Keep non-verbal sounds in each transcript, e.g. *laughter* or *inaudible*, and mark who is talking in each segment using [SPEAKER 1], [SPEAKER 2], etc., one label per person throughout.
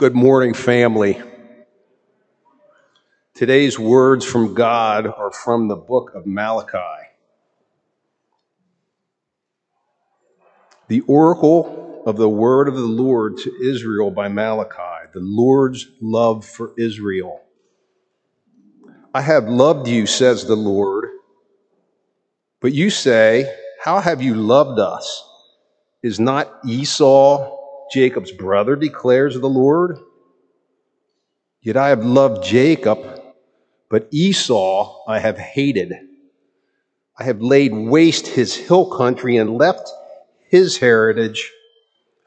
[SPEAKER 1] Good morning, family. Today's words from God are from the book of Malachi. The oracle of the word of the Lord to Israel by Malachi, the Lord's love for Israel. I have loved you, says the Lord. But you say, How have you loved us? Is not Esau Jacob's brother, declares the Lord? Yet I have loved Jacob, but Esau I have hated. I have laid waste his hill country and left his heritage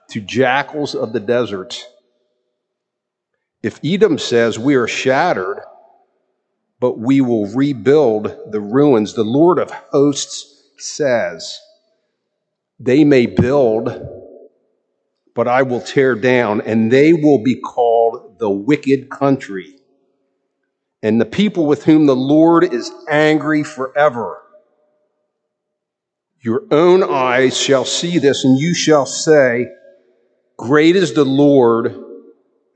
[SPEAKER 1] to jackals of the desert. If Edom says, We are shattered, but we will rebuild the ruins, the Lord of hosts says, They may build, but I will tear down, and they will be called the wicked country, and the people with whom the Lord is angry forever. Your own eyes shall see this, and you shall say, Great is the Lord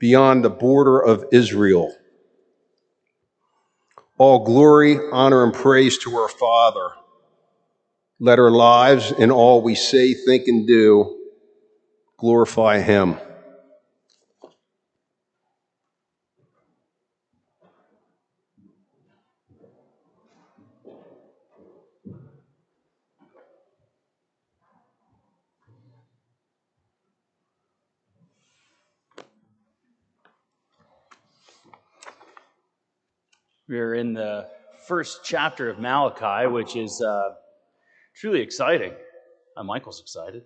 [SPEAKER 1] beyond the border of Israel. All glory, honor, and praise to our Father. Let our lives and all we say, think, and do glorify Him.
[SPEAKER 2] We're in the first chapter of Malachi, which is uh, truly exciting. Uh, Michael's excited.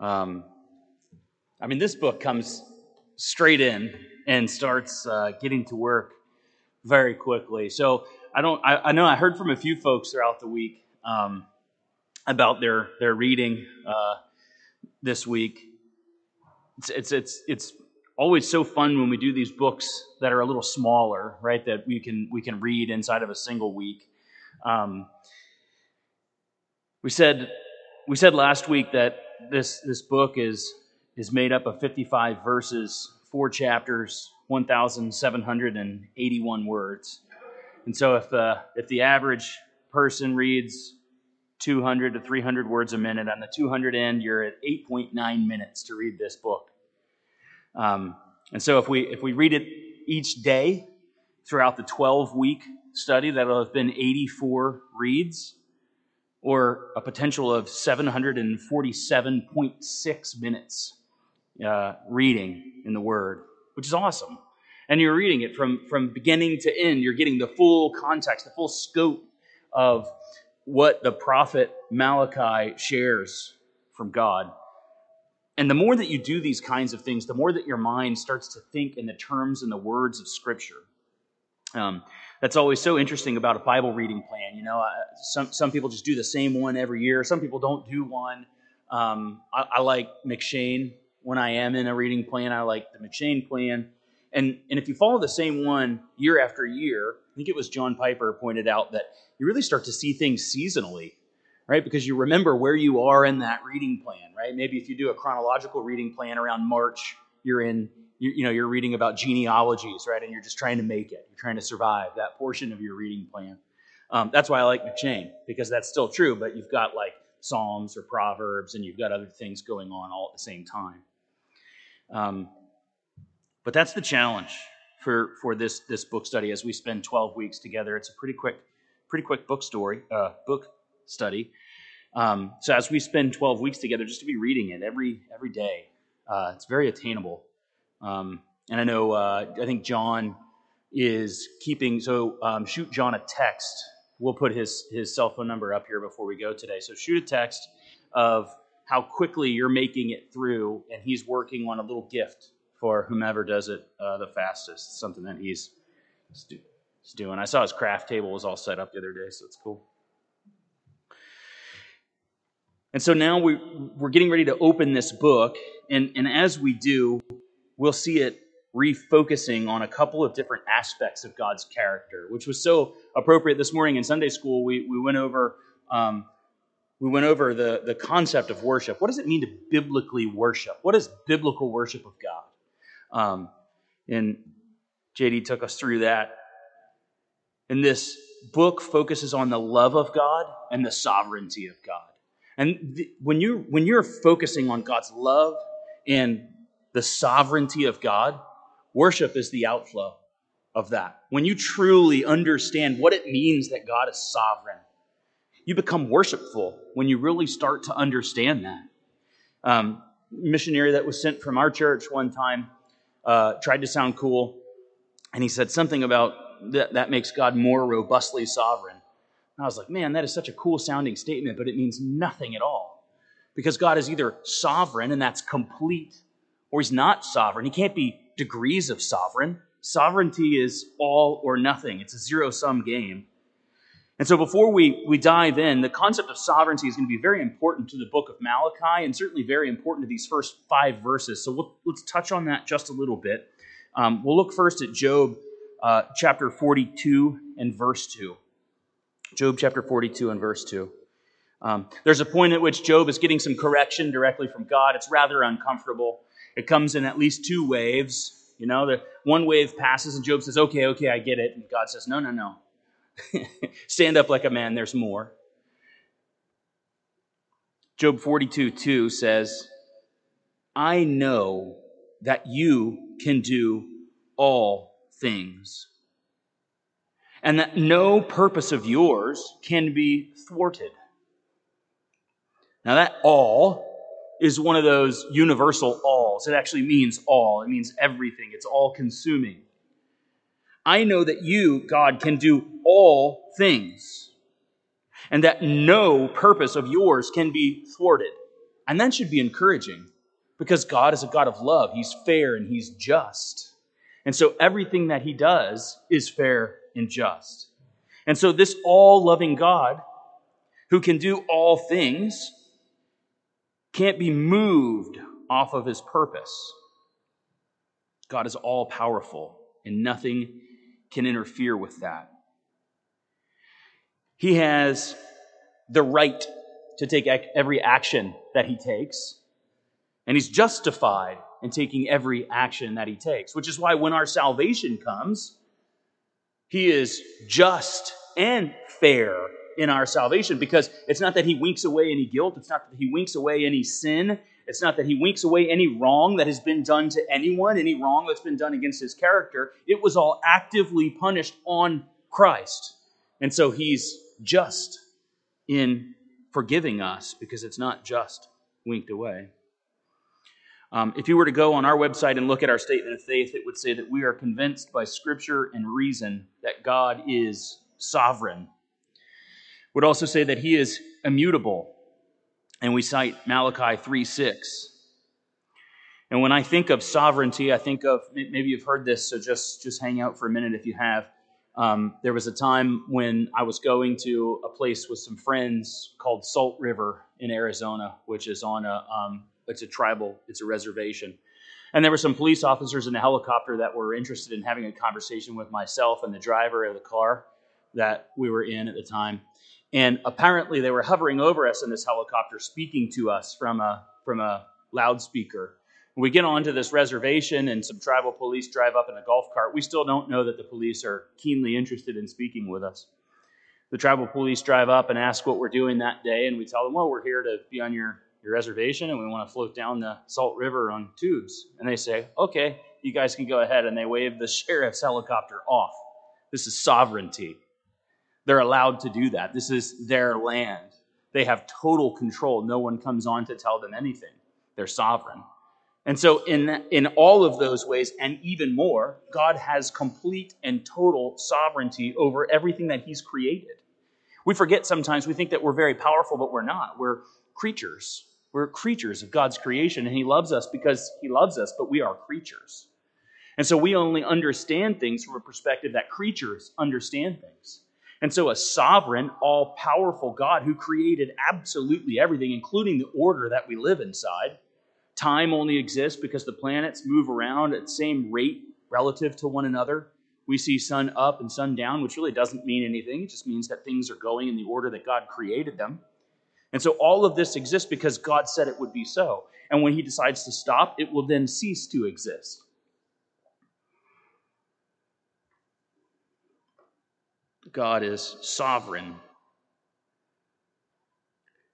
[SPEAKER 2] Um, I mean, this book comes straight in and starts uh, getting to work very quickly. So I don't. I, I, know I heard from a few folks throughout the week um, about their their reading uh, this week. It's, it's it's it's always so fun when we do these books that are a little smaller, right? That we can we can read inside of a single week. Um, we said we said last week that this this book is is made up of 55 verses, four chapters, 1,781 words. And so, if uh, if the average person reads 200 to 300 words a minute, on the 200 end, you're at 8.9 minutes to read this book. Um, and so if we if we read it each day throughout the 12 week study, that'll have been 84 reads, or a potential of 747.6 minutes uh, reading in the Word, which is awesome. And you're reading it from, from beginning to end. You're getting the full context, the full scope of what the prophet Malachi shares from God. And the more that you do these kinds of things, the more that your mind starts to think in the terms and the words of Scripture. Um, that's always so interesting about a Bible reading plan. You know, some some people just do the same one every year. Some people don't do one. Um, I, I, like M'Cheyne when I am in a reading plan. I like the M'Cheyne plan, and and if you follow the same one year after year, I think it was John Piper pointed out that you really start to see things seasonally right? Because you remember where you are in that reading plan, right? Maybe if you do a chronological reading plan around March, you're in, you, you know, you're reading about genealogies, right? And you're just trying to make it. You're trying to survive that portion of your reading plan. Um, that's why I like M'Cheyne, because that's still true, but you've got like Psalms or Proverbs, and you've got other things going on all at the same time. Um, but that's the challenge for, for this, this book study as we spend 12 weeks together. It's a pretty quick, pretty quick book story, uh, book study. Um, so as we spend 12 weeks together, just to be reading it every every day, uh, it's very attainable. Um, and I know uh, I think John is keeping. So um, shoot John a text. We'll put his his cell phone number up here before we go today. So shoot a text of how quickly you're making it through, and he's working on a little gift for whomever does it uh, the fastest. Something that he's, he's doing. I saw his craft table was all set up the other day, so it's cool. And so now we, we're getting ready to open this book, and, and as we do, we'll see it refocusing on a couple of different aspects of God's character, which was so appropriate this morning in Sunday school. We, we went over um, we went over the, the concept of worship. What does it mean to biblically worship? What is biblical worship of God? Um, and JD took us through that. And this book focuses on the love of God and the sovereignty of God. And th- when you when you're focusing on God's love and the sovereignty of God, worship is the outflow of that. When you truly understand what it means that God is sovereign, you become worshipful when you really start to understand that. Um, missionary that was sent from our church one time uh, tried to sound cool, and he said something about that, that makes God more robustly sovereign. And I was like, man, that is such a cool sounding statement, but it means nothing at all. Because God is either sovereign, and that's complete, or he's not sovereign. He can't be degrees of sovereign. Sovereignty is all or nothing, it's a zero sum game. And so before we, we dive in, the concept of sovereignty is going to be very important to the book of Malachi and certainly very important to these first five verses. So we'll, let's touch on that just a little bit. Um, we'll look first at Job uh, chapter 42 and verse 2. Job chapter 42 and verse 2. Um, there's a point at which Job is getting some correction directly from God. It's rather uncomfortable. It comes in at least two waves. You know, the one wave passes and Job says, "Okay, okay, I get it," and God says, "No, no, no. *laughs* Stand up like a man. There's more." Job 42 2 says, I know that you can do all things, and that no purpose of yours can be thwarted. Now, that all is one of those universal alls. It actually means all, it means everything, it's all consuming. I know that you, God, can do all things, and that no purpose of yours can be thwarted. And that should be encouraging because God is a God of love. He's fair and He's just. And so everything that He does is fair and just. And so, this all loving God who can do all things can't be moved off of His purpose. God is all powerful, and nothing can interfere with that. He has the right to take every action that he takes, and he's justified in taking every action that he takes, which is why when our salvation comes, he is just and fair in our salvation because it's not that he winks away any guilt, it's not that he winks away any sin, it's not that he winks away any wrong that has been done to anyone, any wrong that's been done against his character. It was all actively punished on Christ. And so he's just in forgiving us because it's not just winked away. Um, if you were to go on our website and look at our statement of faith, it would say that we are convinced by Scripture and reason that God is sovereign. Would also say that He is immutable, and we cite Malachi 3 6. And when I think of sovereignty, I think of maybe you've heard this, so just, just hang out for a minute if you have. Um, there was a time when I was going to a place with some friends called Salt River in Arizona, which is on a um, it's a tribal, it's a reservation. And there were some police officers in a helicopter that were interested in having a conversation with myself and the driver of the car that we were in at the time. And apparently, they were hovering over us in this helicopter, speaking to us from a from a loudspeaker. We get onto this reservation, and some tribal police drive up in a golf cart. We still don't know that the police are keenly interested in speaking with us. The tribal police drive up and ask what we're doing that day, and we tell them, "Well, we're here to be on your your reservation, and we want to float down the Salt River on tubes." And they say, "Okay, you guys can go ahead." And they wave the *laughs* sheriff's helicopter off. This is sovereignty. They're allowed to do that. This is their land. They have total control. No one comes on to tell them anything. They're sovereign. And so, in, in all of those ways, and even more, God has complete and total sovereignty over everything that He's created. We forget sometimes, we think that we're very powerful, but we're not. We're creatures. We're creatures of God's creation, and He loves us because He loves us, but we are creatures. And so, we only understand things from a perspective that creatures understand things. And so, a sovereign, all powerful God who created absolutely everything, including the order that we live inside, time only exists because the planets move around at the same rate relative to one another. We see sun up and sun down, which really doesn't mean anything. It just means that things are going in the order that God created them. And so all of this exists because God said it would be so. And when He decides to stop, it will then cease to exist. God is sovereign.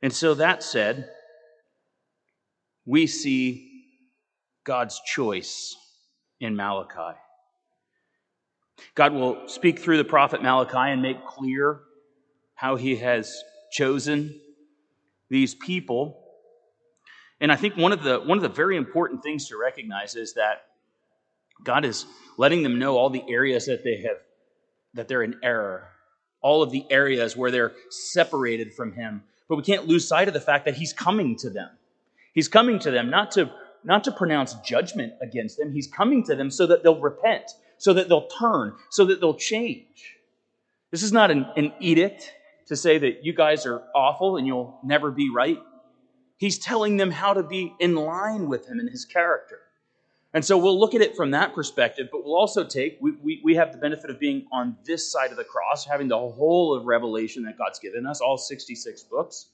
[SPEAKER 2] And so, that said, we see God's choice in Malachi. God will speak through the prophet Malachi and make clear how he has chosen these people. And I think one of the one of the very important things to recognize is that God is letting them know all the areas that they have that they're in error, all of the areas where they're separated from him. But we can't lose sight of the fact that he's coming to them. He's coming to them not to not to pronounce judgment against them. He's coming to them so that they'll repent, so that they'll turn, so that they'll change. This is not an, an edict to say that you guys are awful and you'll never be right. He's telling them how to be in line with him and his character. And so we'll look at it from that perspective, but we'll also take, we, we, we, have the benefit of being on this side of the cross, having the whole of Revelation that God's given us, all 66 books.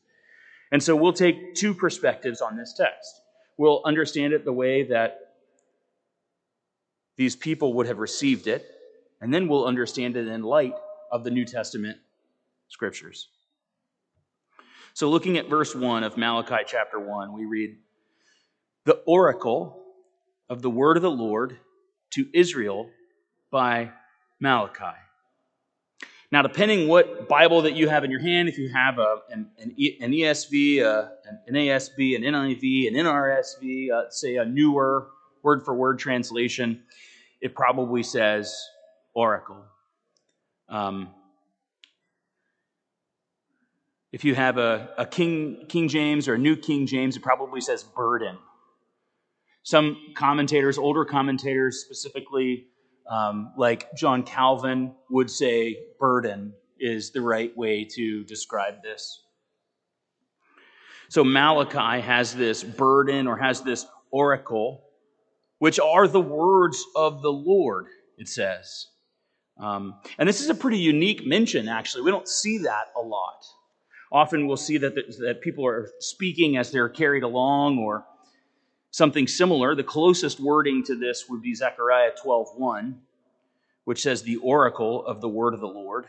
[SPEAKER 2] And so we'll take two perspectives on this text. We'll understand it the way that these people would have received it, and then we'll understand it in light of the New Testament scriptures. So, looking at verse 1 of Malachi chapter 1, we read, The oracle of the word of the Lord to Israel by Malachi. Now, depending what Bible that you have in your hand, if you have a, an, an, ESV, uh, an, ASB, an NIV, an NRSV, uh, say a newer word for word translation, it probably says oracle. Um, if you have a, a King, King James or a New King James, it probably says burden. Some commentators, older commentators specifically, um, like John Calvin would say, burden is the right way to describe this. So Malachi has this burden or has this oracle, which are the words of the Lord, it says. Um, and this is a pretty unique mention, actually. We don't see that a lot. Often we'll see that, that people are speaking as they're carried along or something similar. The closest wording to this would be Zechariah 12:1, which says the oracle of the word of the Lord.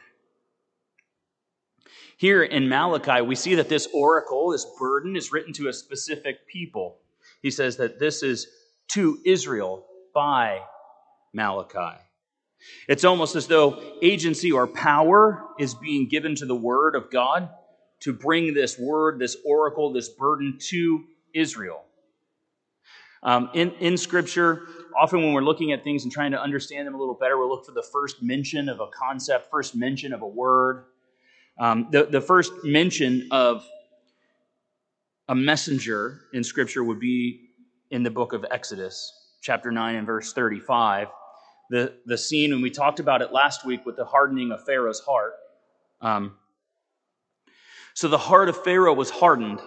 [SPEAKER 2] Here in Malachi, we see that this oracle, this burden, is written to a specific people. He says that this is to Israel by Malachi. It's almost as though agency or power is being given to the word of God to bring this word, this oracle, this burden to Israel. Um, in, in Scripture, often when we're looking at things and trying to understand them a little better, we'll look for the first mention of a concept, first mention of a word. Um, the, the first mention of a messenger in Scripture would be in the book of Exodus, chapter 9 and verse 35. The, the scene, when we talked about it last week with the hardening of Pharaoh's heart. Um, so the heart of Pharaoh was hardened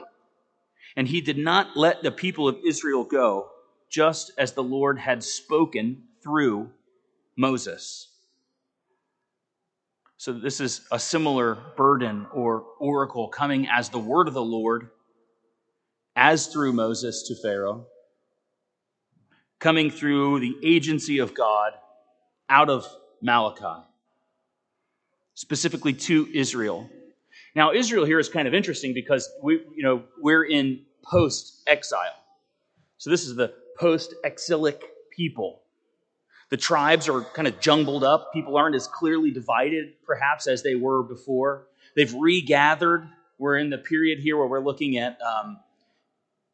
[SPEAKER 2] and he did not let the people of Israel go, just as the Lord had spoken through Moses. So, this is a similar burden or oracle coming as the word of the Lord, as through Moses to Pharaoh, coming through the agency of God out of Malachi, specifically to Israel. Now, Israel here is kind of interesting because we, you know, we're in post-exile. So this is the post-exilic people. The tribes are kind of jumbled up. People aren't as clearly divided, perhaps, as they were before. They've regathered. We're in the period here where we're looking at um,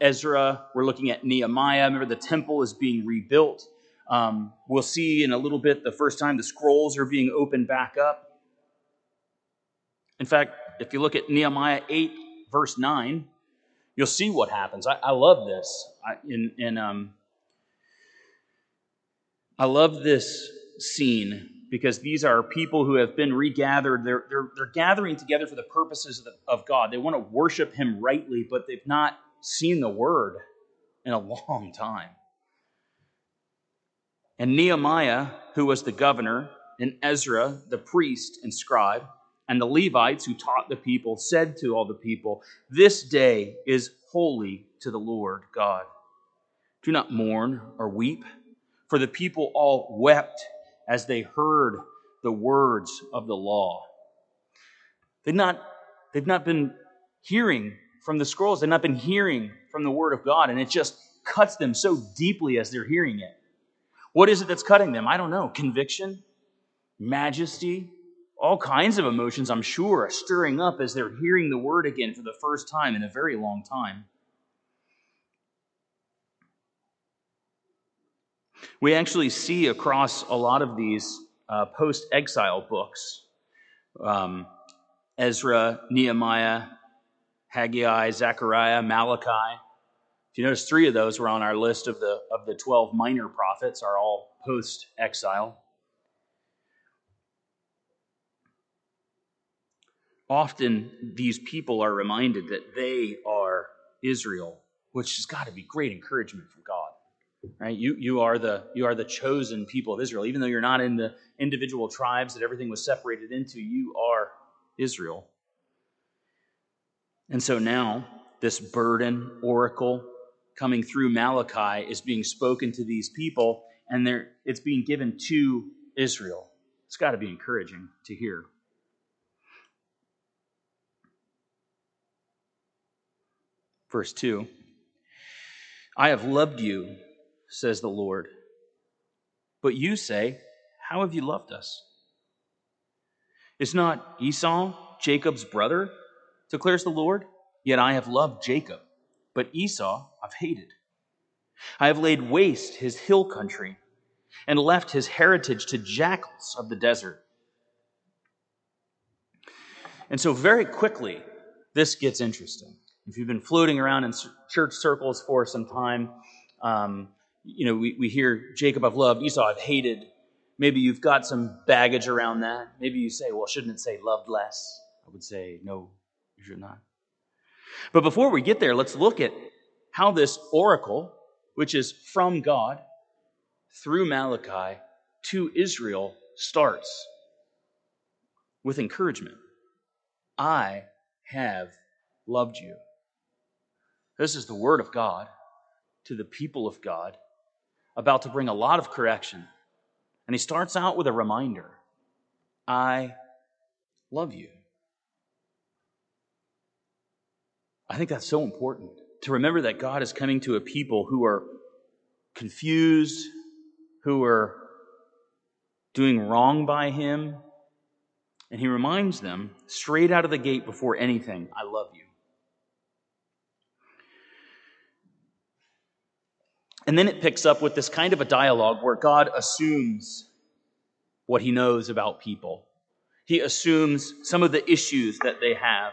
[SPEAKER 2] Ezra. We're looking at Nehemiah. Remember, the temple is being rebuilt. Um, we'll see in a little bit the first time the scrolls are being opened back up. In fact, if you look at Nehemiah 8, verse 9, you'll see what happens. I, I love this. I, in, in, um, I love this scene because these are people who have been regathered. They're, they're, they're gathering together for the purposes of, the, of God. They want to worship Him rightly, but they've not seen the Word in a *laughs* long time. And Nehemiah, who was the governor, and Ezra, the priest and scribe, and the Levites who taught the people said to all the people, This day is holy to the Lord God. Do not mourn or weep, for the people all wept as they heard the words of the law. They've not, they've not been hearing from the scrolls, they've not been hearing from the Word of God, and it just cuts them so deeply as they're hearing it. What is it that's cutting them? I don't know. Conviction, majesty, all kinds of emotions, I'm sure, are stirring up as they're hearing the Word again for the first time in a very long time. We actually see across a lot of these uh, post exile books um, Ezra, Nehemiah, Haggai, Zechariah, Malachi. If you notice, three of those were on our list of the, of the 12 minor prophets, are all post exile. Often these people are reminded that they are Israel, which has got to be great encouragement from God right? You, you are the you are the chosen people of israel. Even though you're not in the individual tribes that everything was separated into you are israel. And so now this burden oracle coming through malachi is being spoken to these people and it's being given to israel. It's got to be encouraging to hear verse 2 i have loved you says the Lord. But you say, How have you loved us? Is not Esau Jacob's brother? declares the Lord. Yet I have loved Jacob, but Esau I've hated. I have laid waste his hill country and left his heritage to jackals of the desert. And so, very quickly, this gets interesting. If you've been floating around in church circles for some time, um, you know, we, we hear Jacob I've loved, Esau I've hated. Maybe you've got some baggage around that. Maybe you say, well, shouldn't it say loved less? I would say, no, you should not. But before we get there, let's look at how this oracle, which is from God through Malachi to Israel, starts with encouragement. I have loved you. This is the word of God to the people of God about to bring a lot of correction. And he starts out with a reminder I love you. I think that's so important to remember that God is coming to a people who are confused, who are doing wrong by him. And he reminds them straight out of the gate before anything, I love you. And then it picks up with this kind of a dialogue where God assumes what he knows about people. He assumes some of the issues that they have.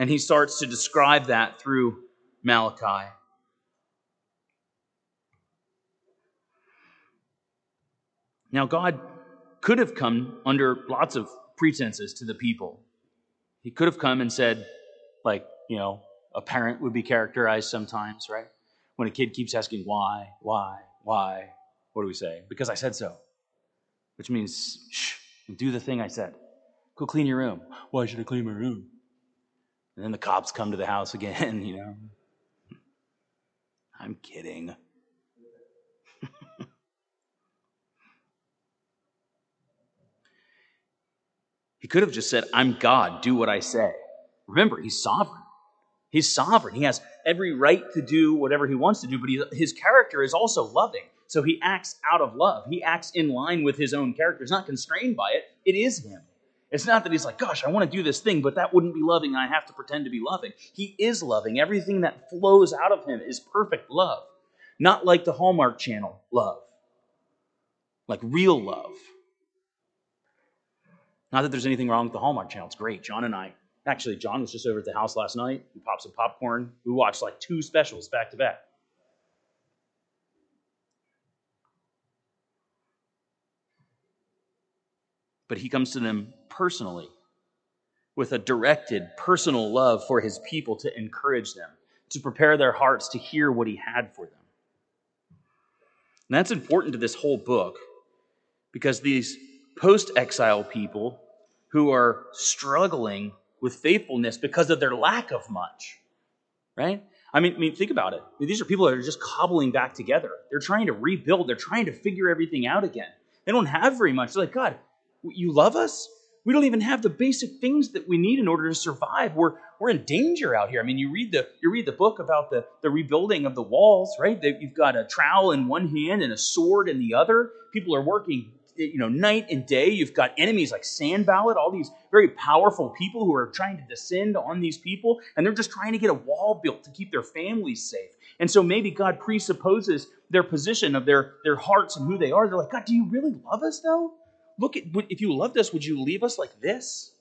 [SPEAKER 2] And he starts to describe that through Malachi. Now, God could have come under lots of pretenses to the people. He could have come and said, like, you know, a parent would be characterized sometimes, right? When a kid keeps asking why, why, why, what do we say? Because I said so. Which means, shh, do the thing I said. Go clean your room. Why should I clean my room? And then the cops come to the house again, *laughs* you know. I'm kidding. *laughs* he could have just said, I'm God, do what I say. Remember, he's sovereign. He's sovereign. He has every right to do whatever he wants to do, but he, his character is also loving. So he acts out of love. He acts in line with his own character. He's not constrained by it. It is him. It's not that he's like, gosh, I want to do this thing, but that wouldn't be loving, I have to pretend to be loving. He is loving. Everything that flows out of him is perfect love, not like the Hallmark Channel love, like real love. Not that there's anything wrong with the Hallmark Channel. It's great. John and I Actually, John was just over at the house last night. We popped some popcorn. We watched like two specials back to back. But he comes to them personally with a directed personal love for his people to encourage them, to prepare their hearts to hear what he had for them. And that's important to this whole book because these post exile people who are struggling with faithfulness because of their lack of much. Right? I mean, I mean think about it. These are people that are just cobbling back together. They're trying to rebuild, they're trying to figure everything out again. They don't have very much. They're like, God, you love us? We don't even have the basic things that we need in order to survive. We're, we're in danger out here. I mean, you read the, you read the book about the, the rebuilding of the walls, right? That you've got a trowel in one hand and a sword in the other. People are working you know, night and day. You've got enemies like Sanballat, all these very powerful people who are trying to descend on these people, and they're just trying to get a wall built to keep their families safe. And so maybe God presupposes their position of their, their hearts and who they are. They're like, God, do you really love us though? Look at if you loved us, would you leave us like this?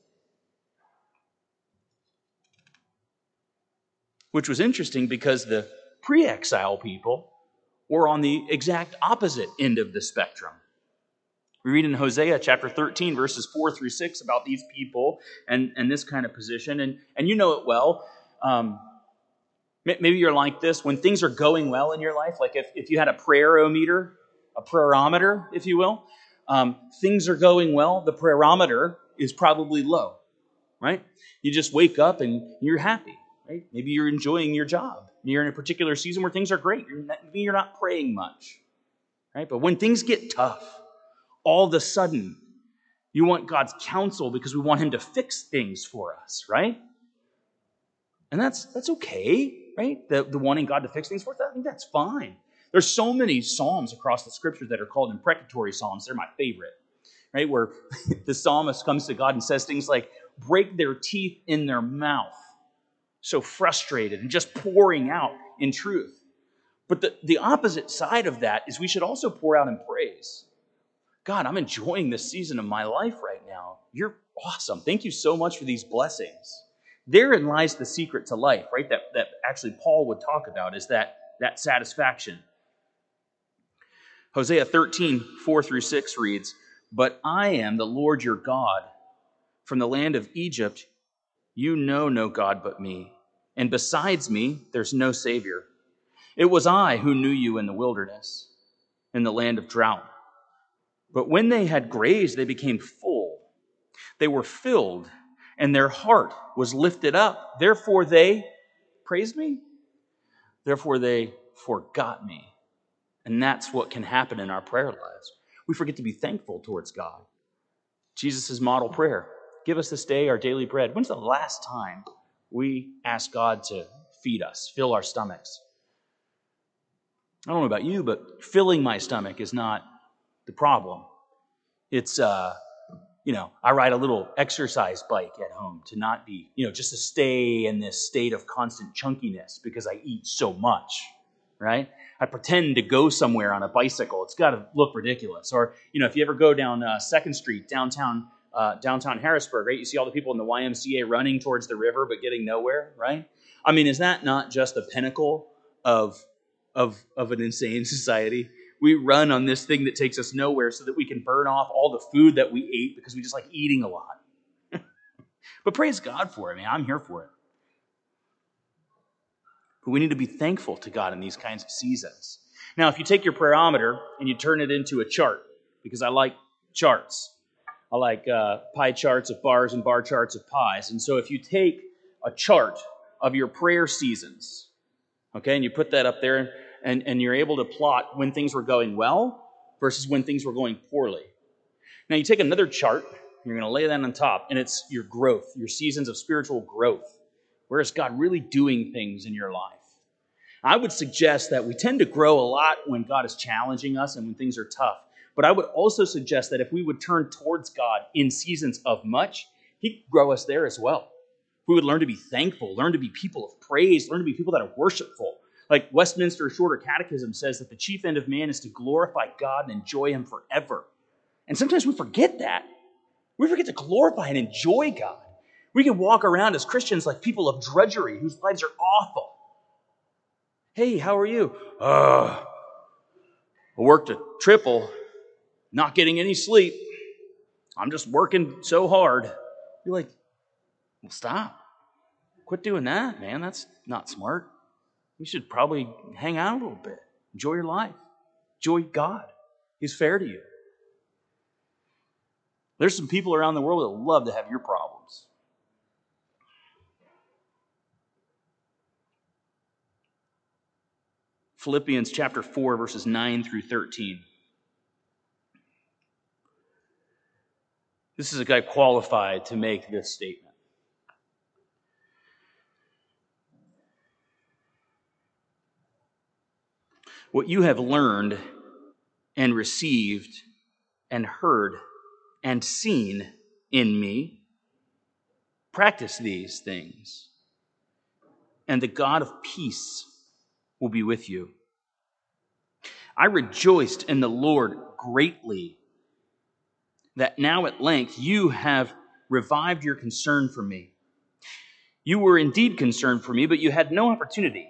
[SPEAKER 2] Which was interesting because the pre exile people were on the exact opposite end of the spectrum. We read in Hosea chapter 13, verses 4 through 6 about these people and, and this kind of position. And, and you know it well. Um, maybe you're like this when things are going well in your life, like if, if you had a prayerometer, a prayerometer, if you will, um, things are going well, the prayerometer is probably low, right? You just wake up and you're happy, right? Maybe you're enjoying your job. You're in a particular season where things are great. You're not, maybe you're not praying much, right? But when things get tough, all of a sudden, you want God's counsel because we want Him to fix things for us, right? And that's that's okay, right? The, the wanting God to fix things for us, I think that's fine. There's so many psalms across the scriptures that are called imprecatory psalms. They're my favorite, right? Where *laughs* the psalmist comes to God and says things like, break their teeth in their mouth. So frustrated and just pouring out in truth. But the, the opposite side of that is we should also pour out in praise. God, I'm enjoying this season of my life right now. You're awesome. Thank you so much for these blessings. Therein lies the secret to life, right? That, that actually Paul would talk about is that, that satisfaction. Hosea 13, 4 through 6 reads, But I am the Lord your God. From the land of Egypt, you know no God but me. And besides me, there's no Savior. It was I who knew you in the wilderness, in the land of drought. But when they had grazed, they became full. They were filled, and their heart was lifted up. Therefore, they praised me. Therefore, they forgot me. And that's what can happen in our prayer lives. We forget to be thankful towards God. Jesus' model prayer Give us this day our daily bread. When's the last time we asked God to feed us, fill our stomachs? I don't know about you, but filling my stomach is not the problem. It's, uh, you know, I ride a little exercise bike at home to not be, you know, just to stay in this state of constant chunkiness because I eat so much, right? I pretend to go somewhere on a bicycle. It's got to look ridiculous. Or, you know, if you ever go down uh, Second Street, downtown, uh, downtown Harrisburg, right? You see all the people in the YMCA running towards the river but getting nowhere, right? I mean, is that not just the pinnacle of of of an insane *laughs* society? We run on this thing that takes us nowhere so that we can burn off all the food that we ate because we just like eating a lot. *laughs* but praise God for it, man. I'm here for it. But we need to be thankful to God in these kinds of seasons. Now, if you take your prayerometer and you turn it into a chart, because I like charts, I like uh, pie charts of bars and bar charts of pies. And so if you take a chart of your prayer seasons, okay, and you put that up there, and, and you're able to plot when things were going well versus when things were going poorly. Now, you take another chart, you're going to lay that on top, and it's your growth, your seasons of spiritual growth. Where is God really doing things in your life? I would suggest that we tend to grow a lot when God is challenging us and when things are tough. But I would also suggest that if we would turn towards God in seasons of much, He'd grow us there as well. We would learn to be thankful, learn to be people of praise, learn to be people that are worshipful, like Westminster Shorter Catechism says that the chief end of man is to glorify God and enjoy Him forever. And sometimes we forget that. We forget to glorify and enjoy God. We can walk around as Christians like people of drudgery whose lives are awful. Hey, how are you? Uh, I worked a triple, not getting any sleep. I'm just working so hard. You're like, well, stop. Quit doing that, man. That's not smart. You should probably hang out a little bit, enjoy your life, enjoy God. He's fair to you. There's some people around the world that love to have your problems. Philippians chapter 4, verses 9 through 13. This is a guy qualified to make this statement. What you have learned and received and heard and seen in me, practice these things, and the God of peace will be with you. I rejoiced in the Lord greatly that now at length you have revived your concern for me. You were indeed concerned for me, but you had no opportunity.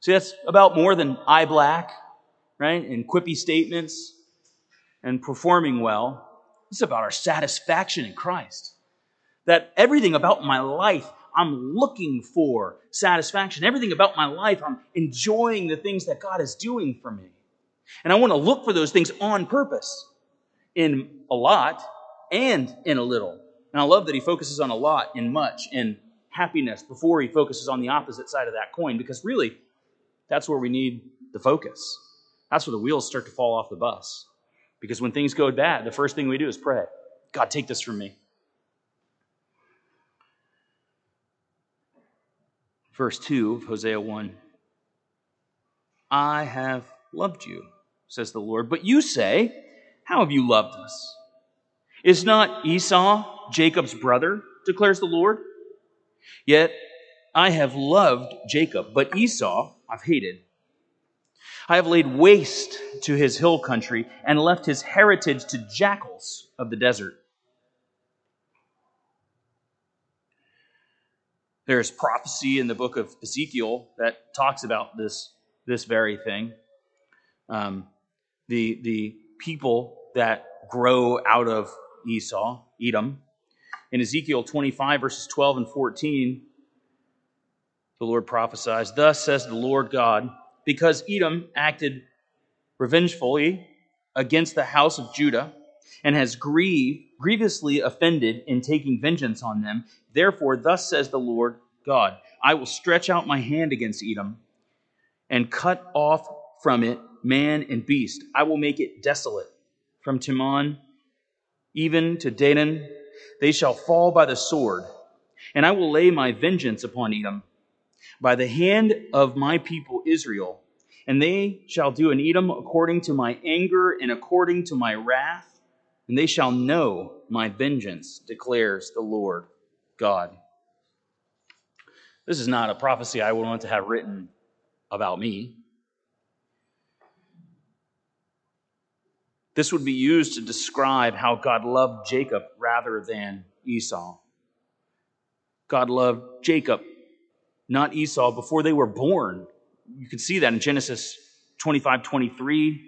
[SPEAKER 2] See, that's about more than eye black, right? And quippy statements and performing well. It's about our satisfaction in Christ. That everything about my life, I'm looking for satisfaction. Everything about my life, I'm enjoying the things that God is doing for me. And I want to look for those things on purpose in a lot and in a little. And I love that he focuses on a lot and much and happiness before he focuses on the opposite side of that coin because really, that's where we need the focus. That's where the wheels start to fall off the bus. Because when things go bad, the first thing we do is pray God, take this from me. Verse 2 of Hosea 1 I have loved you, says the Lord. But you say, How have you loved us? Is not Esau Jacob's brother, declares the Lord? Yet I have loved Jacob, but Esau I've hated. I have laid waste to his hill country and left his heritage to jackals of the desert. There's prophecy in the book of Ezekiel that talks about this, this very thing. Um, the, the people that grow out of Esau, Edom. In Ezekiel 25, verses 12 and 14, the Lord prophesies, Thus says the Lord God, because Edom acted revengefully against the house of Judah and has grieved, grievously offended in taking vengeance on them, therefore, thus says the Lord God, I will stretch out my hand against Edom and cut off from it man and beast. I will make it desolate from Teman even to Dedan. They shall fall by the sword, and I will lay my vengeance upon Edom by the hand of my people Israel, and they shall do in Edom according to my anger and according to my wrath, and they shall know my vengeance, declares the Lord God. This is not a prophecy I would want to have written about me. This would be used to describe how God loved Jacob rather than Esau. God loved Jacob not Esau, before they were born. You can see that in Genesis 25 23.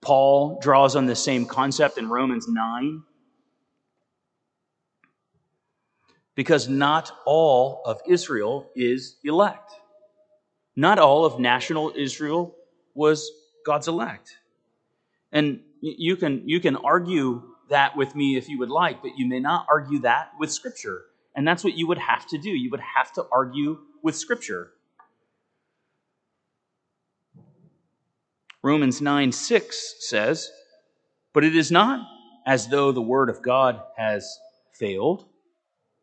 [SPEAKER 2] Paul draws on the same concept in Romans 9. Because not all of Israel is elect. Not all of national Israel was God's elect. And you can, you can argue that with me if you would like, but you may not argue that with Scripture. And that's what you would have to do. You would have to argue with Scripture. Romans 9 6 says, But it is not as though the word of God has failed,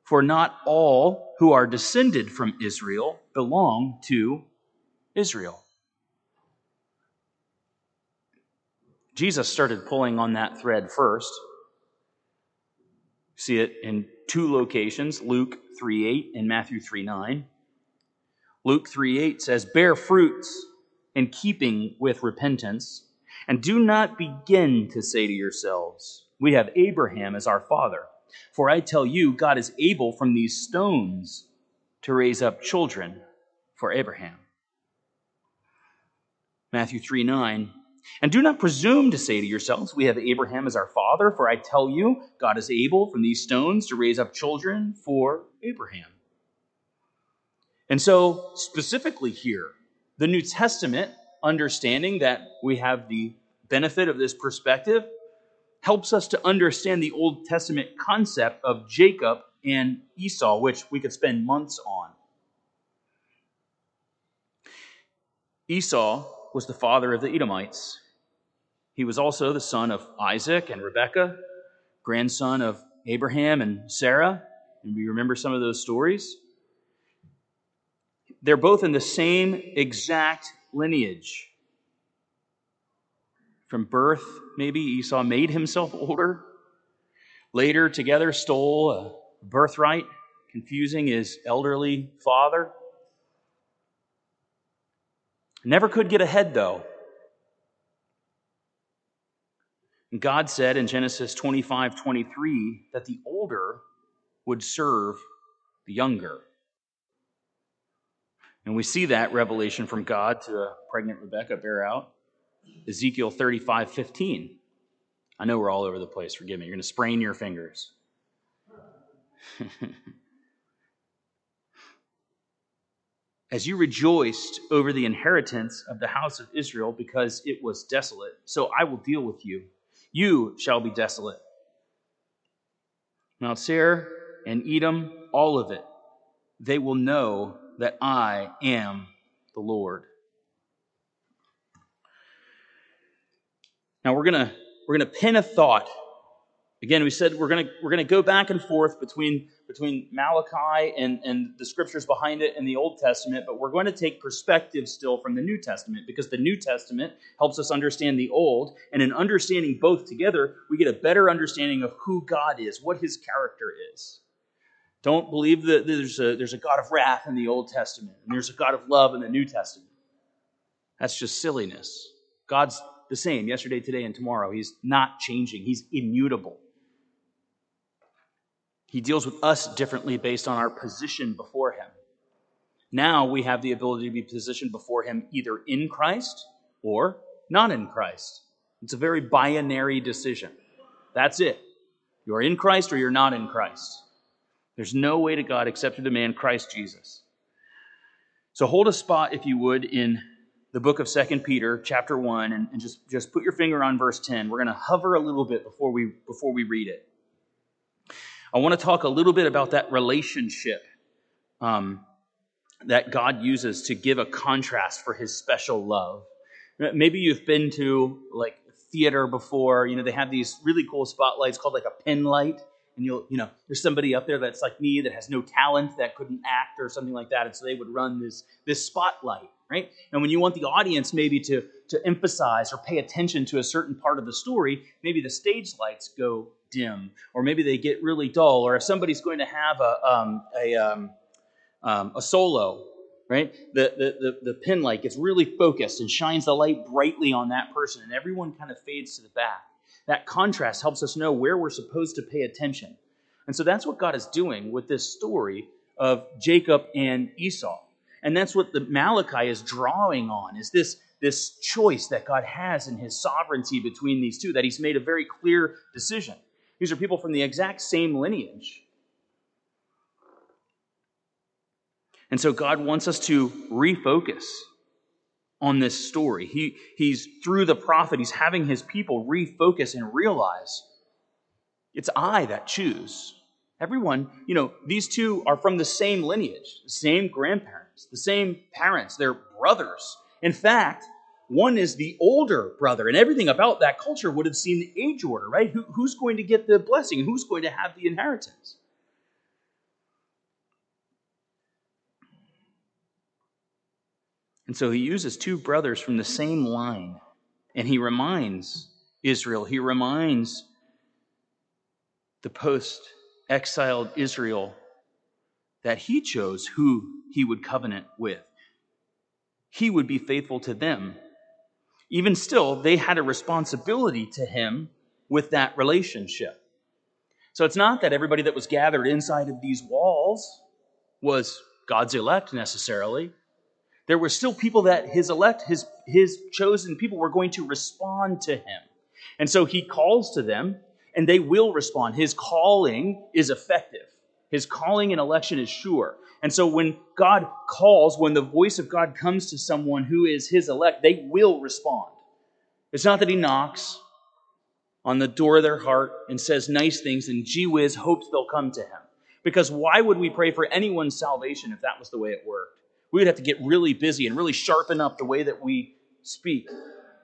[SPEAKER 2] for not all who are descended from Israel belong to Israel. Jesus started pulling on that thread first. See it in two locations, Luke 3 8 and Matthew 3 9. Luke 3 8 says, Bear fruits in keeping with repentance, and do not begin to say to yourselves, We have Abraham as our father. For I tell you, God is able from these stones to raise up children for Abraham. Matthew 3 9, And do not presume to say to yourselves, We have Abraham as our father, for I tell you, God is able from these stones to raise up children for Abraham. And so, specifically here, the New Testament, understanding that we have the benefit of this perspective, helps us to understand the Old Testament concept of Jacob and Esau, which we could spend months on. Esau was the father of the Edomites. He was also the son of Isaac and Rebekah, grandson of Abraham and Sarah. And we remember some of those stories. They're both in the same exact lineage. From birth, maybe Esau made himself *laughs* older. Later, together, stole a birthright, confusing his elderly father. Never could get ahead, though. God said in Genesis 25 23 that the older would serve the younger. And we see that revelation from God to pregnant Rebecca bear out. Ezekiel 35 15. I know we're all over the place. Forgive me. You're going to sprain your fingers. *laughs* As you rejoiced over the inheritance of the house of Israel because it was desolate, so I will deal with you you shall be desolate. Mount Seir and Edom, all of it, they will know that I am the Lord. Now we're gonna we're gonna pin a thought. Again, we said we're gonna we're gonna go back and forth between between Malachi and, and the scriptures behind it in the Old Testament, but we're going to take perspective still from the New Testament because the New Testament helps us understand the Old. And in understanding both together, we get a better understanding of who God is, what his character is. Don't believe that there's a, there's a God of wrath in the Old Testament and there's a God of love in the New Testament. That's just silliness. God's the same yesterday, today, and tomorrow. He's not changing, He's immutable. He deals with us differently based on our position before Him. Now we have the ability to be positioned before Him either in Christ or not in Christ. It's a very binary decision. That's it. You're in Christ or you're not in Christ. There's no way to God except through the man Christ Jesus. So hold a spot, if you would, in the book of Second Peter, chapter 1, and, and just, just put your finger on verse 10. We're going to hover a little bit before we, before we read it. I want to talk a little bit about that relationship um, that God uses to give a contrast for his special love. Maybe you've been to like theater before. You know, they have these really cool spotlights called like a pin light. And you'll, you know, there's somebody up there that's like me that has no talent that couldn't act or something like that. And so they would run this, this spotlight, right? And when you want the audience maybe to, to emphasize or pay attention to a certain part of the story, maybe the stage lights go dim, or maybe they get really dull, or if somebody's going to have a, um, a, um, um, a solo, right? The, the, the, the pin light gets really focused and shines the light brightly on that person, and everyone kind of fades to the back. That contrast helps us know where we're supposed to pay attention. And so that's what God is doing with this story of Jacob and Esau. And that's what the Malachi is drawing on is this, this choice that God has in his sovereignty between these two, that he's made a very clear decision. These are people from the exact same lineage. And so God wants us to refocus on this story. He, he's through the prophet, he's having his people refocus and realize it's I that choose. Everyone, you know, these two are from the same lineage, the same grandparents, the same parents, they're brothers. In fact, one is the older brother, and everything about that culture would have seen the age order, right? Who, who's going to get the blessing? Who's going to have the inheritance? And so he uses two brothers from the same line, and he reminds Israel, he reminds the post exiled Israel that he chose who he would covenant with. He would be faithful to them even still, they had a responsibility to him with that relationship. So it's not that everybody that was gathered inside of these walls was God's elect necessarily. There were still people that his elect, his, his chosen people were going to respond to him. And so he calls to them, and they will respond. His calling is effective, his calling and election is sure. And so when God calls, when the voice of God comes to someone who is his elect, they will respond. It's not that he knocks on the door of their heart and says nice things and gee whiz hopes they'll come to him. Because why would we pray for anyone's salvation if that was the way it worked? We would have to get really busy and really sharpen up the way that we speak.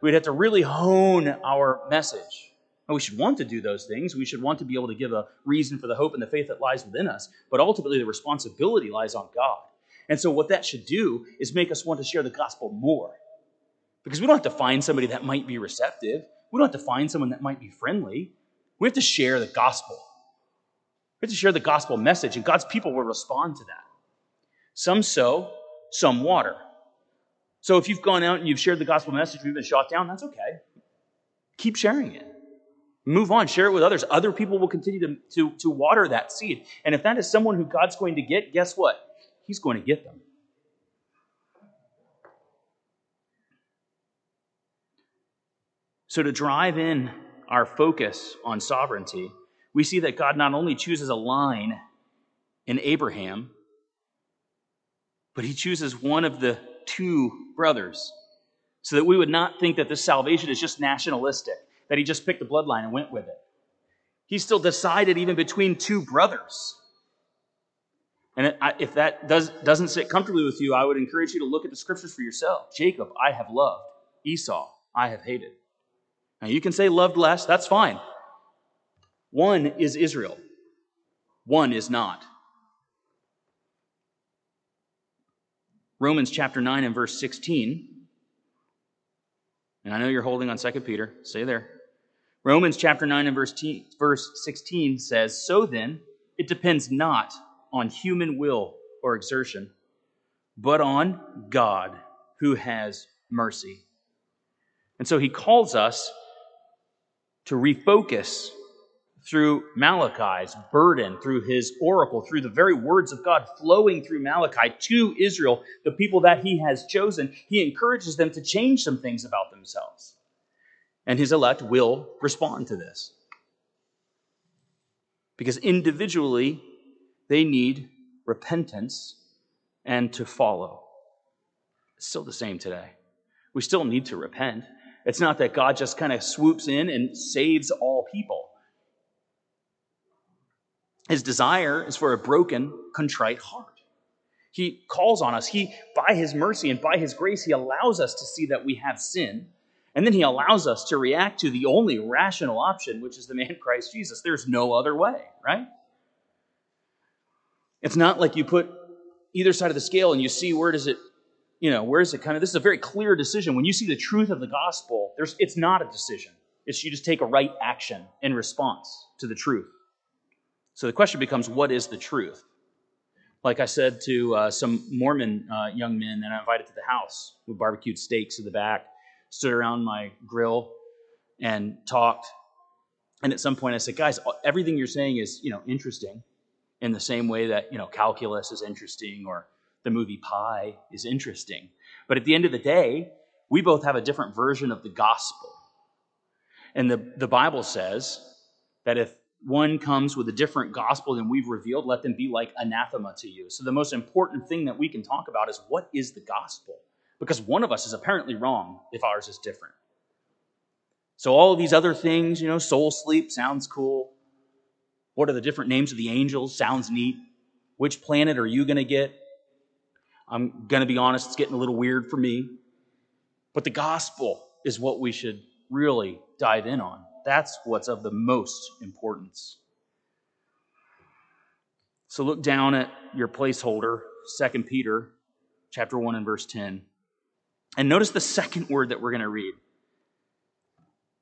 [SPEAKER 2] We'd have to really hone our message. And we should want to do those things. We should want to be able to give a reason for the hope and the faith that lies within us. But ultimately, the responsibility lies on God. And so, what that should do is make us want to share the gospel more. Because we don't have to find somebody that might be receptive, we don't have to find someone that might be friendly. We have to share the gospel. We have to share the gospel message, and God's people will respond to that. Some sow, some water. So if you've gone out and you've shared the gospel message, you've been shot down, that's okay. Keep sharing it. Move on, share it with others. Other people will continue to, to, to water that seed. And if that is someone who God's going to get, guess what? He's going to get them. So, to drive in our focus on sovereignty, we see that God not only chooses a line in Abraham, but he chooses one of the two brothers so that we would not think that this salvation is just nationalistic, that he just picked the bloodline and went with it. He still decided even between two brothers. And if that does, doesn't sit comfortably with you, I would encourage you to look at the scriptures for yourself. Jacob, I have loved. Esau, I have hated. Now, you can say loved less, that's fine. One is Israel, one is not. Romans chapter 9 and verse 16. And I know you're holding on 2 Peter. Stay there. Romans chapter 9 and verse, verse 16 says, So then, it depends not on human will or exertion, but on God who has mercy. And so he calls us to refocus through Malachi's burden, through his oracle, through the very words of God flowing through Malachi to Israel, the people that he has chosen, he encourages them to change some things about themselves. And his elect will respond to this. Because individually, they need repentance and to follow. It's still the same today. We still need to repent. It's not that God just kind of swoops in and saves all people. His desire is for a broken, contrite heart. He calls on us. He, by his mercy and by his grace, he allows us to see that we have sin. And then he allows us to react to the only rational option, which is the man *laughs* Christ Jesus. There's no other way, right? It's not like you put either side of the scale and you see where does it, you know, where is it kind of, this is a very clear decision. When you see the truth of the gospel, there's, it's not a decision. It's you just take a right action in response to the truth. So the question becomes what is the truth? Like I said to uh, some Mormon uh, young men that I invited to the house, with barbecued steaks in the back, stood around my grill and talked. And at some point I said, guys, everything you're saying is, you know, interesting in the same way that, you know, calculus is interesting or the movie Pi is interesting. But at the end of the day, we both have a different version of the gospel. And the, the Bible says that if one comes with a different gospel than we've revealed, let them be like anathema to you. So, the most important thing that we can talk about is what is the gospel? Because one of us is apparently wrong if ours is different. So, all of these other things, you know, soul sleep sounds cool. What are the different names of the angels? Sounds neat. Which planet are you going to get? I'm going to be honest, it's getting a little weird for me. But the gospel is what we should really dive in on. That's what's of the most importance. So look down at your placeholder, 2 Peter chapter 1 and verse 10. And notice the second word that we're going to read.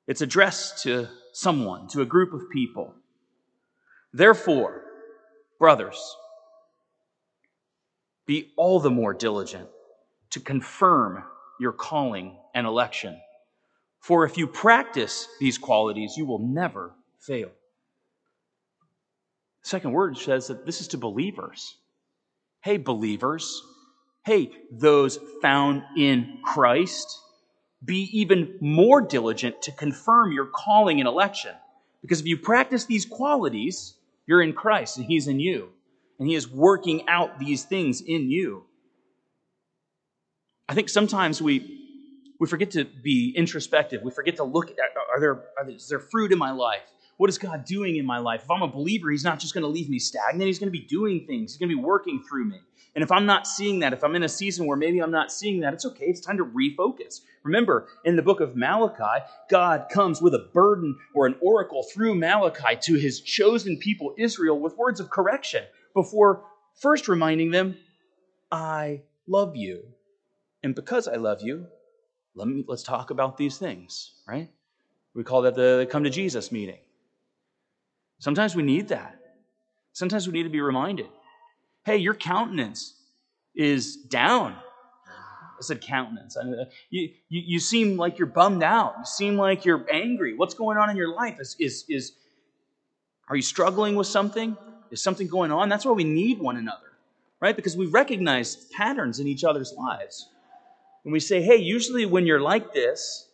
[SPEAKER 2] It's addressed to someone, to a group of people. Therefore, brothers, be all the more diligent to confirm your calling and election. For if you practice these qualities, you will never fail. The second word says that this is to believers. Hey, believers. Hey, those found in Christ. be even more diligent to confirm your calling and election. Because if you practice these qualities, you're in Christ and He's in you. And He is working out these things in you. I think sometimes we, we forget to be introspective. We forget to look at are there, are there, is there fruit in my life? What is God doing in my life? If I'm a believer, He's not just going to leave me stagnant. He's going to be doing things. He's going to be working through me. And if I'm not seeing that, if I'm in a season where maybe I'm not seeing that, it's okay. It's time to refocus. Remember, in the book of Malachi, God comes with a burden or an oracle through Malachi to his chosen people, Israel, with words of correction before first reminding them, I love you. And because I love you, let me, let's talk about these things, right? We call that the come to Jesus meeting. Sometimes we need that. Sometimes we need to be reminded hey, your countenance is down. I said countenance. You, you, you seem like you're bummed out. You seem like you're angry. What's going on in your life? Is, is, is, are you struggling with something? Is something going on? That's why we need one another, right? Because we recognize patterns in each other's lives. And we say, hey, usually when you're like this,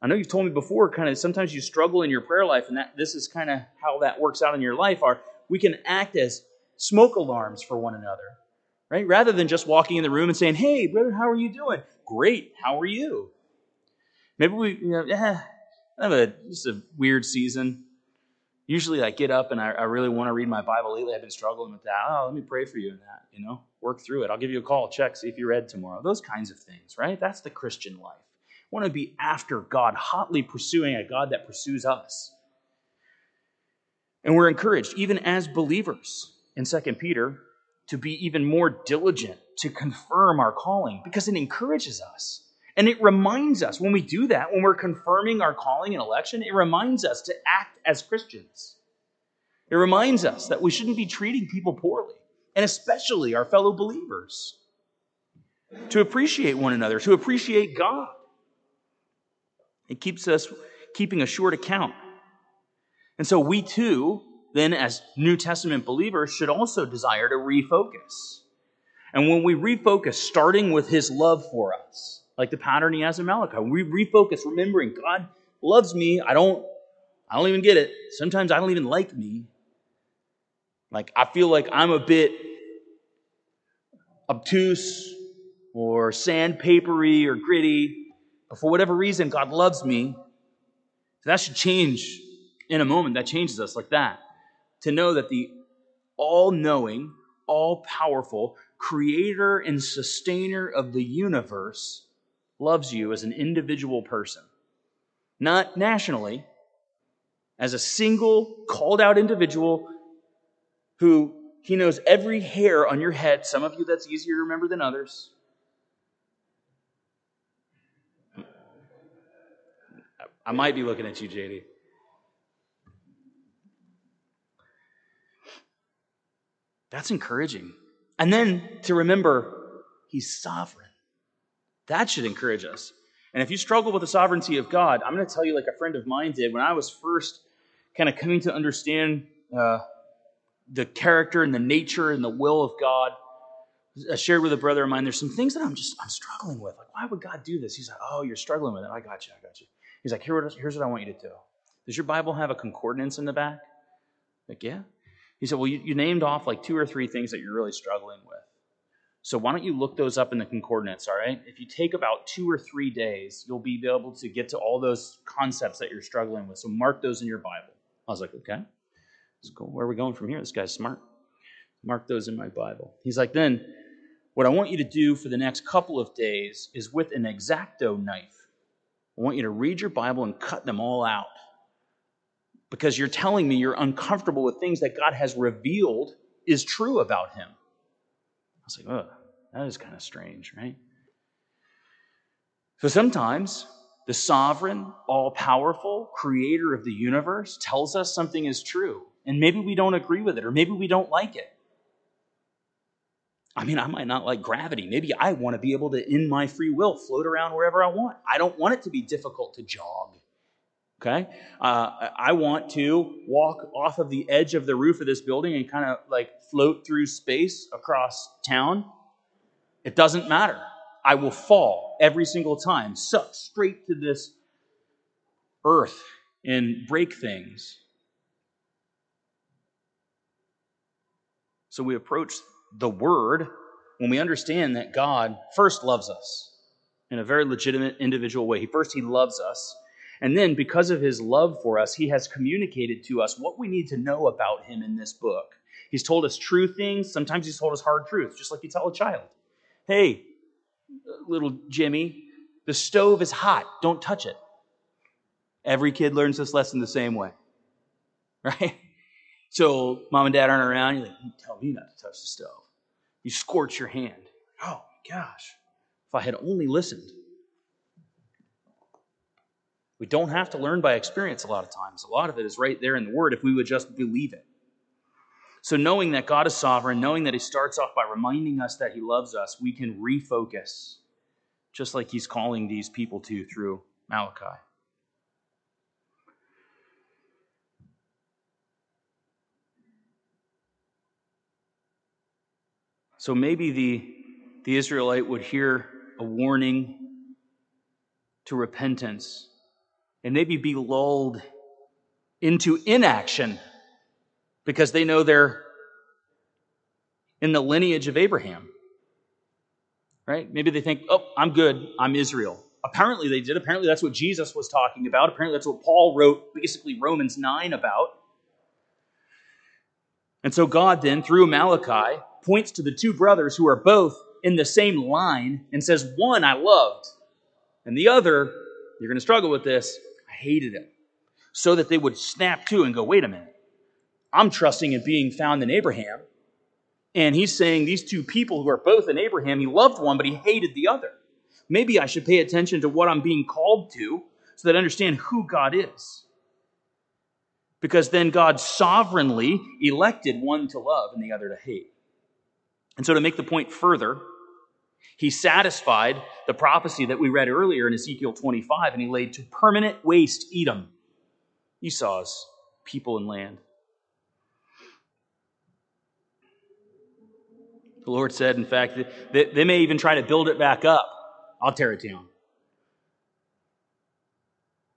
[SPEAKER 2] I know you've told me before, kind of sometimes you struggle in your prayer life, and that this is kind of how that works out in your life. Are we can act as smoke alarms for one another, right? Rather than just walking in the room and saying, "Hey, brother, how are you doing? Great. How are you?" Maybe we, you know, I have a just a weird season. Usually, I get up and I, I really want to read my Bible. Lately, I've been struggling with that. Oh, let me pray for you in that. You know, work through it. I'll give you a call, check, see if you read tomorrow. Those kinds of things, right? That's the Christian life want to be after God, hotly pursuing a God that pursues us. And we're encouraged, even as believers in 2 Peter, to be even more diligent to confirm our calling because it encourages us. And it reminds us when we do that, when we're confirming our calling and election, it reminds us to act as Christians. It reminds us that we shouldn't be treating people poorly, and especially our fellow believers. To appreciate one another, to appreciate God. It keeps us keeping a short account. And so we too, then as New Testament believers, should also desire to refocus. And when we refocus, starting with his love for us, like the pattern he has in Malachi, we refocus, remembering God loves me. I don't, I don't even get it. Sometimes I don't even like me. Like I feel like I'm a bit obtuse or sandpapery or gritty but for whatever reason, God loves me. So that should change in a moment. That changes us like that. To know that the all knowing, all powerful creator and sustainer of the universe loves you as an individual person. Not nationally, as a single called out individual who he knows every hair on your head. Some of you that's easier to remember than others. I might be looking at you, JD. That's encouraging. And then to remember, He's sovereign. That should encourage us. And if you struggle with the sovereignty of God, I'm going to tell you, like a friend of mine did, when I was first kind of coming to understand uh, the character and the nature and the will of God. I shared with a brother of mine, there's some things that I'm just I'm struggling with. Like, why would God do this? He's like, oh, you're struggling with it. I got you. I got you. He's like, Here, here's what I want you to do. Does your Bible have a concordance in the back? Like, yeah. He said, Well, you, you named off like two or three things that you're really struggling with. So why don't you look those up in the concordance, all right? If you take about two or three days, you'll be able to get to all those concepts that you're struggling with. So mark those in your Bible. I was like, okay, let's go. Where are we going from here? This guy's smart. Mark those in my Bible. He's like, then what I want you to do for the next couple of days is with an X-Acto knife. I want you to read your Bible and cut them all out. Because you're telling me you're uncomfortable with things that God has revealed is true about him. I was like, oh, that is kind of strange, right? So sometimes the sovereign, all powerful creator of the universe tells us something is true. And maybe we don't agree with it, or maybe we don't like it. I mean, I might not like gravity. Maybe I want to be able to, in my free will, float around wherever I want. I don't want it to be difficult to jog. Okay? Uh, I want to walk off of the edge of the roof of this building and kind of like float through space across town. It doesn't matter. I will fall every single time, suck straight to this earth and break things. So we approach the Word when we understand that God first loves us in a very legitimate individual way. First, He loves us. And then, because of His love for us, He has communicated to us what we need to know about Him in this book. He's told us true things. Sometimes He's told us hard truths, just like you tell a child. Hey, little Jimmy, the stove is hot. Don't touch it. Every kid learns this lesson the same way, *laughs* right? So mom and dad aren't around. You're like, you tell me not to touch the stove. You scorch your hand. Oh my gosh. If I had only listened. We don't have to learn by experience a lot of times. A lot of it is right there in the Word if we would just believe it. So, knowing that God is sovereign, knowing that He starts off by reminding us that He loves us, we can refocus, just like He's calling these people to through Malachi. So maybe the, the Israelite would hear a warning to repentance and maybe be lulled into inaction because they know they're in the lineage of Abraham. Right? Maybe they think, oh, I'm good. I'm Israel. Apparently they did. Apparently that's what Jesus was talking about. Apparently that's what Paul wrote, basically Romans 9 about. And so God then, through Malachi, points to the two brothers who are both in the same line and says, One I loved, and the other, you're going to struggle with this, I hated him. So that they would snap to and go, Wait a minute. I'm trusting in being found in Abraham. And he's saying these two people who are both in Abraham, he loved one, but he hated the other. Maybe I should pay attention to what I'm being called to so that I understand who God is. Because then God sovereignly elected one to love and the other to hate. And so, to make the point further, he satisfied the prophecy that we read earlier in Ezekiel 25, and he laid to permanent waste Edom, Esau's people and land. The Lord said, in fact, that they may even try to build it back up. I'll tear it down.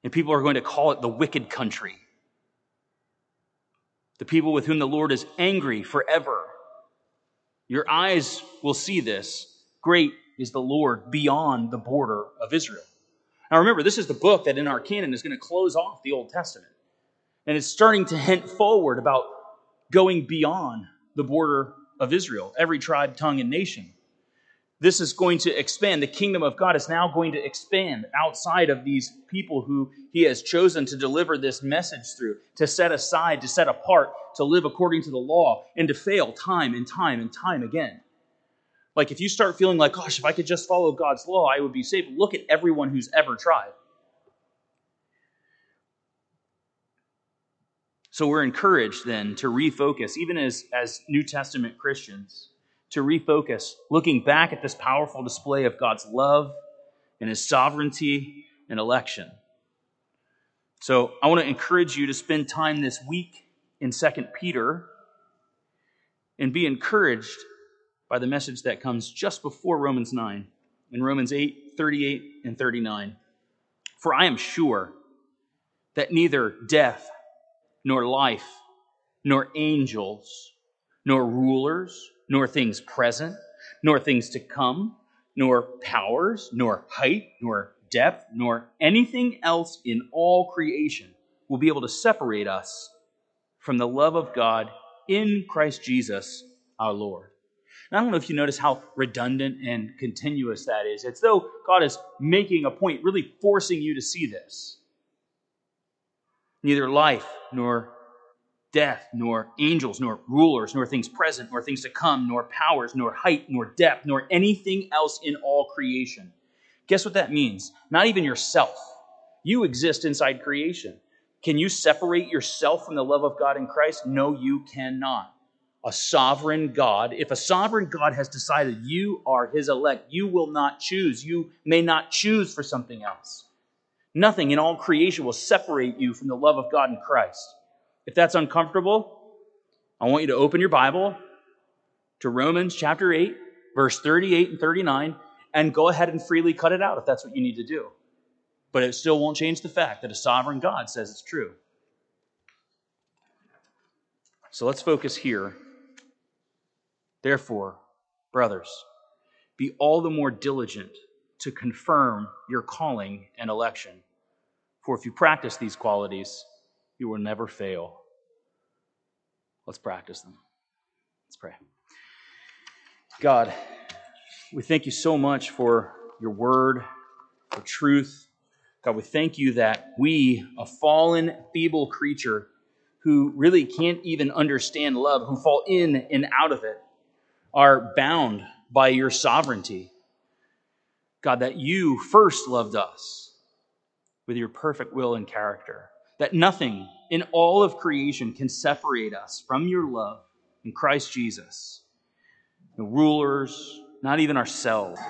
[SPEAKER 2] And people are going to call it the wicked country. The people with whom the Lord is angry forever. Your eyes will see this. Great is the Lord beyond the border of Israel. Now remember, this is the book that in our canon is going to close off the Old Testament. And it's starting to hint forward about going beyond the border of Israel, every tribe, tongue, and nation this is going to expand. The kingdom of God is now going to expand outside of these people who he has chosen to deliver this message through, to set aside, to set apart, to live according to the law, and to fail time and time and time again. Like if you start feeling like, gosh, if I could just follow God's law, I would be saved, look at everyone who's ever tried. So we're encouraged then to refocus, even as, as New Testament Christians to refocus, looking back at this powerful display of God's love and his sovereignty and election. So I want to encourage you to spend time this week in 2 Peter and be encouraged by the message that comes just before Romans 9, in Romans 8, 38, and 39. For I am sure that neither death, nor life, nor angels, nor rulers, nor things present, nor things to come, nor powers, nor height, nor depth, nor anything else in all creation will be able to separate us from the love of God in Christ Jesus our Lord. Now, I don't know if you notice how redundant and continuous that is. It's though God is making a point, really forcing you to see this. Neither life nor death, nor angels, nor rulers, nor things present, nor things to come, nor powers, nor height, nor depth, nor anything else in all creation. Guess what that means? Not even yourself. You exist inside creation. Can you separate yourself from the love of God in Christ? No, you cannot. A sovereign God, if a sovereign God has decided you are his elect, you will not choose. You may not choose for something else. Nothing in all creation will separate you from the love of God in Christ. If that's uncomfortable, I want you to open your Bible to Romans chapter 8, verse 38 and 39, and go ahead and freely cut it out if that's what you need to do. But it still won't change the fact that a sovereign God says it's true. So let's focus here. Therefore, brothers, be all the more diligent to confirm your calling and election. For if you practice these qualities, you will never fail. Let's practice them. Let's pray. God, we thank you so much for your word, for truth. God, we thank you that we, a fallen, feeble creature who really can't even understand love, who fall in and out of it, are bound by your sovereignty. God, that you first loved us with your perfect will and character, that nothing in all of creation can separate us from your love in Christ Jesus. No rulers, not even ourselves.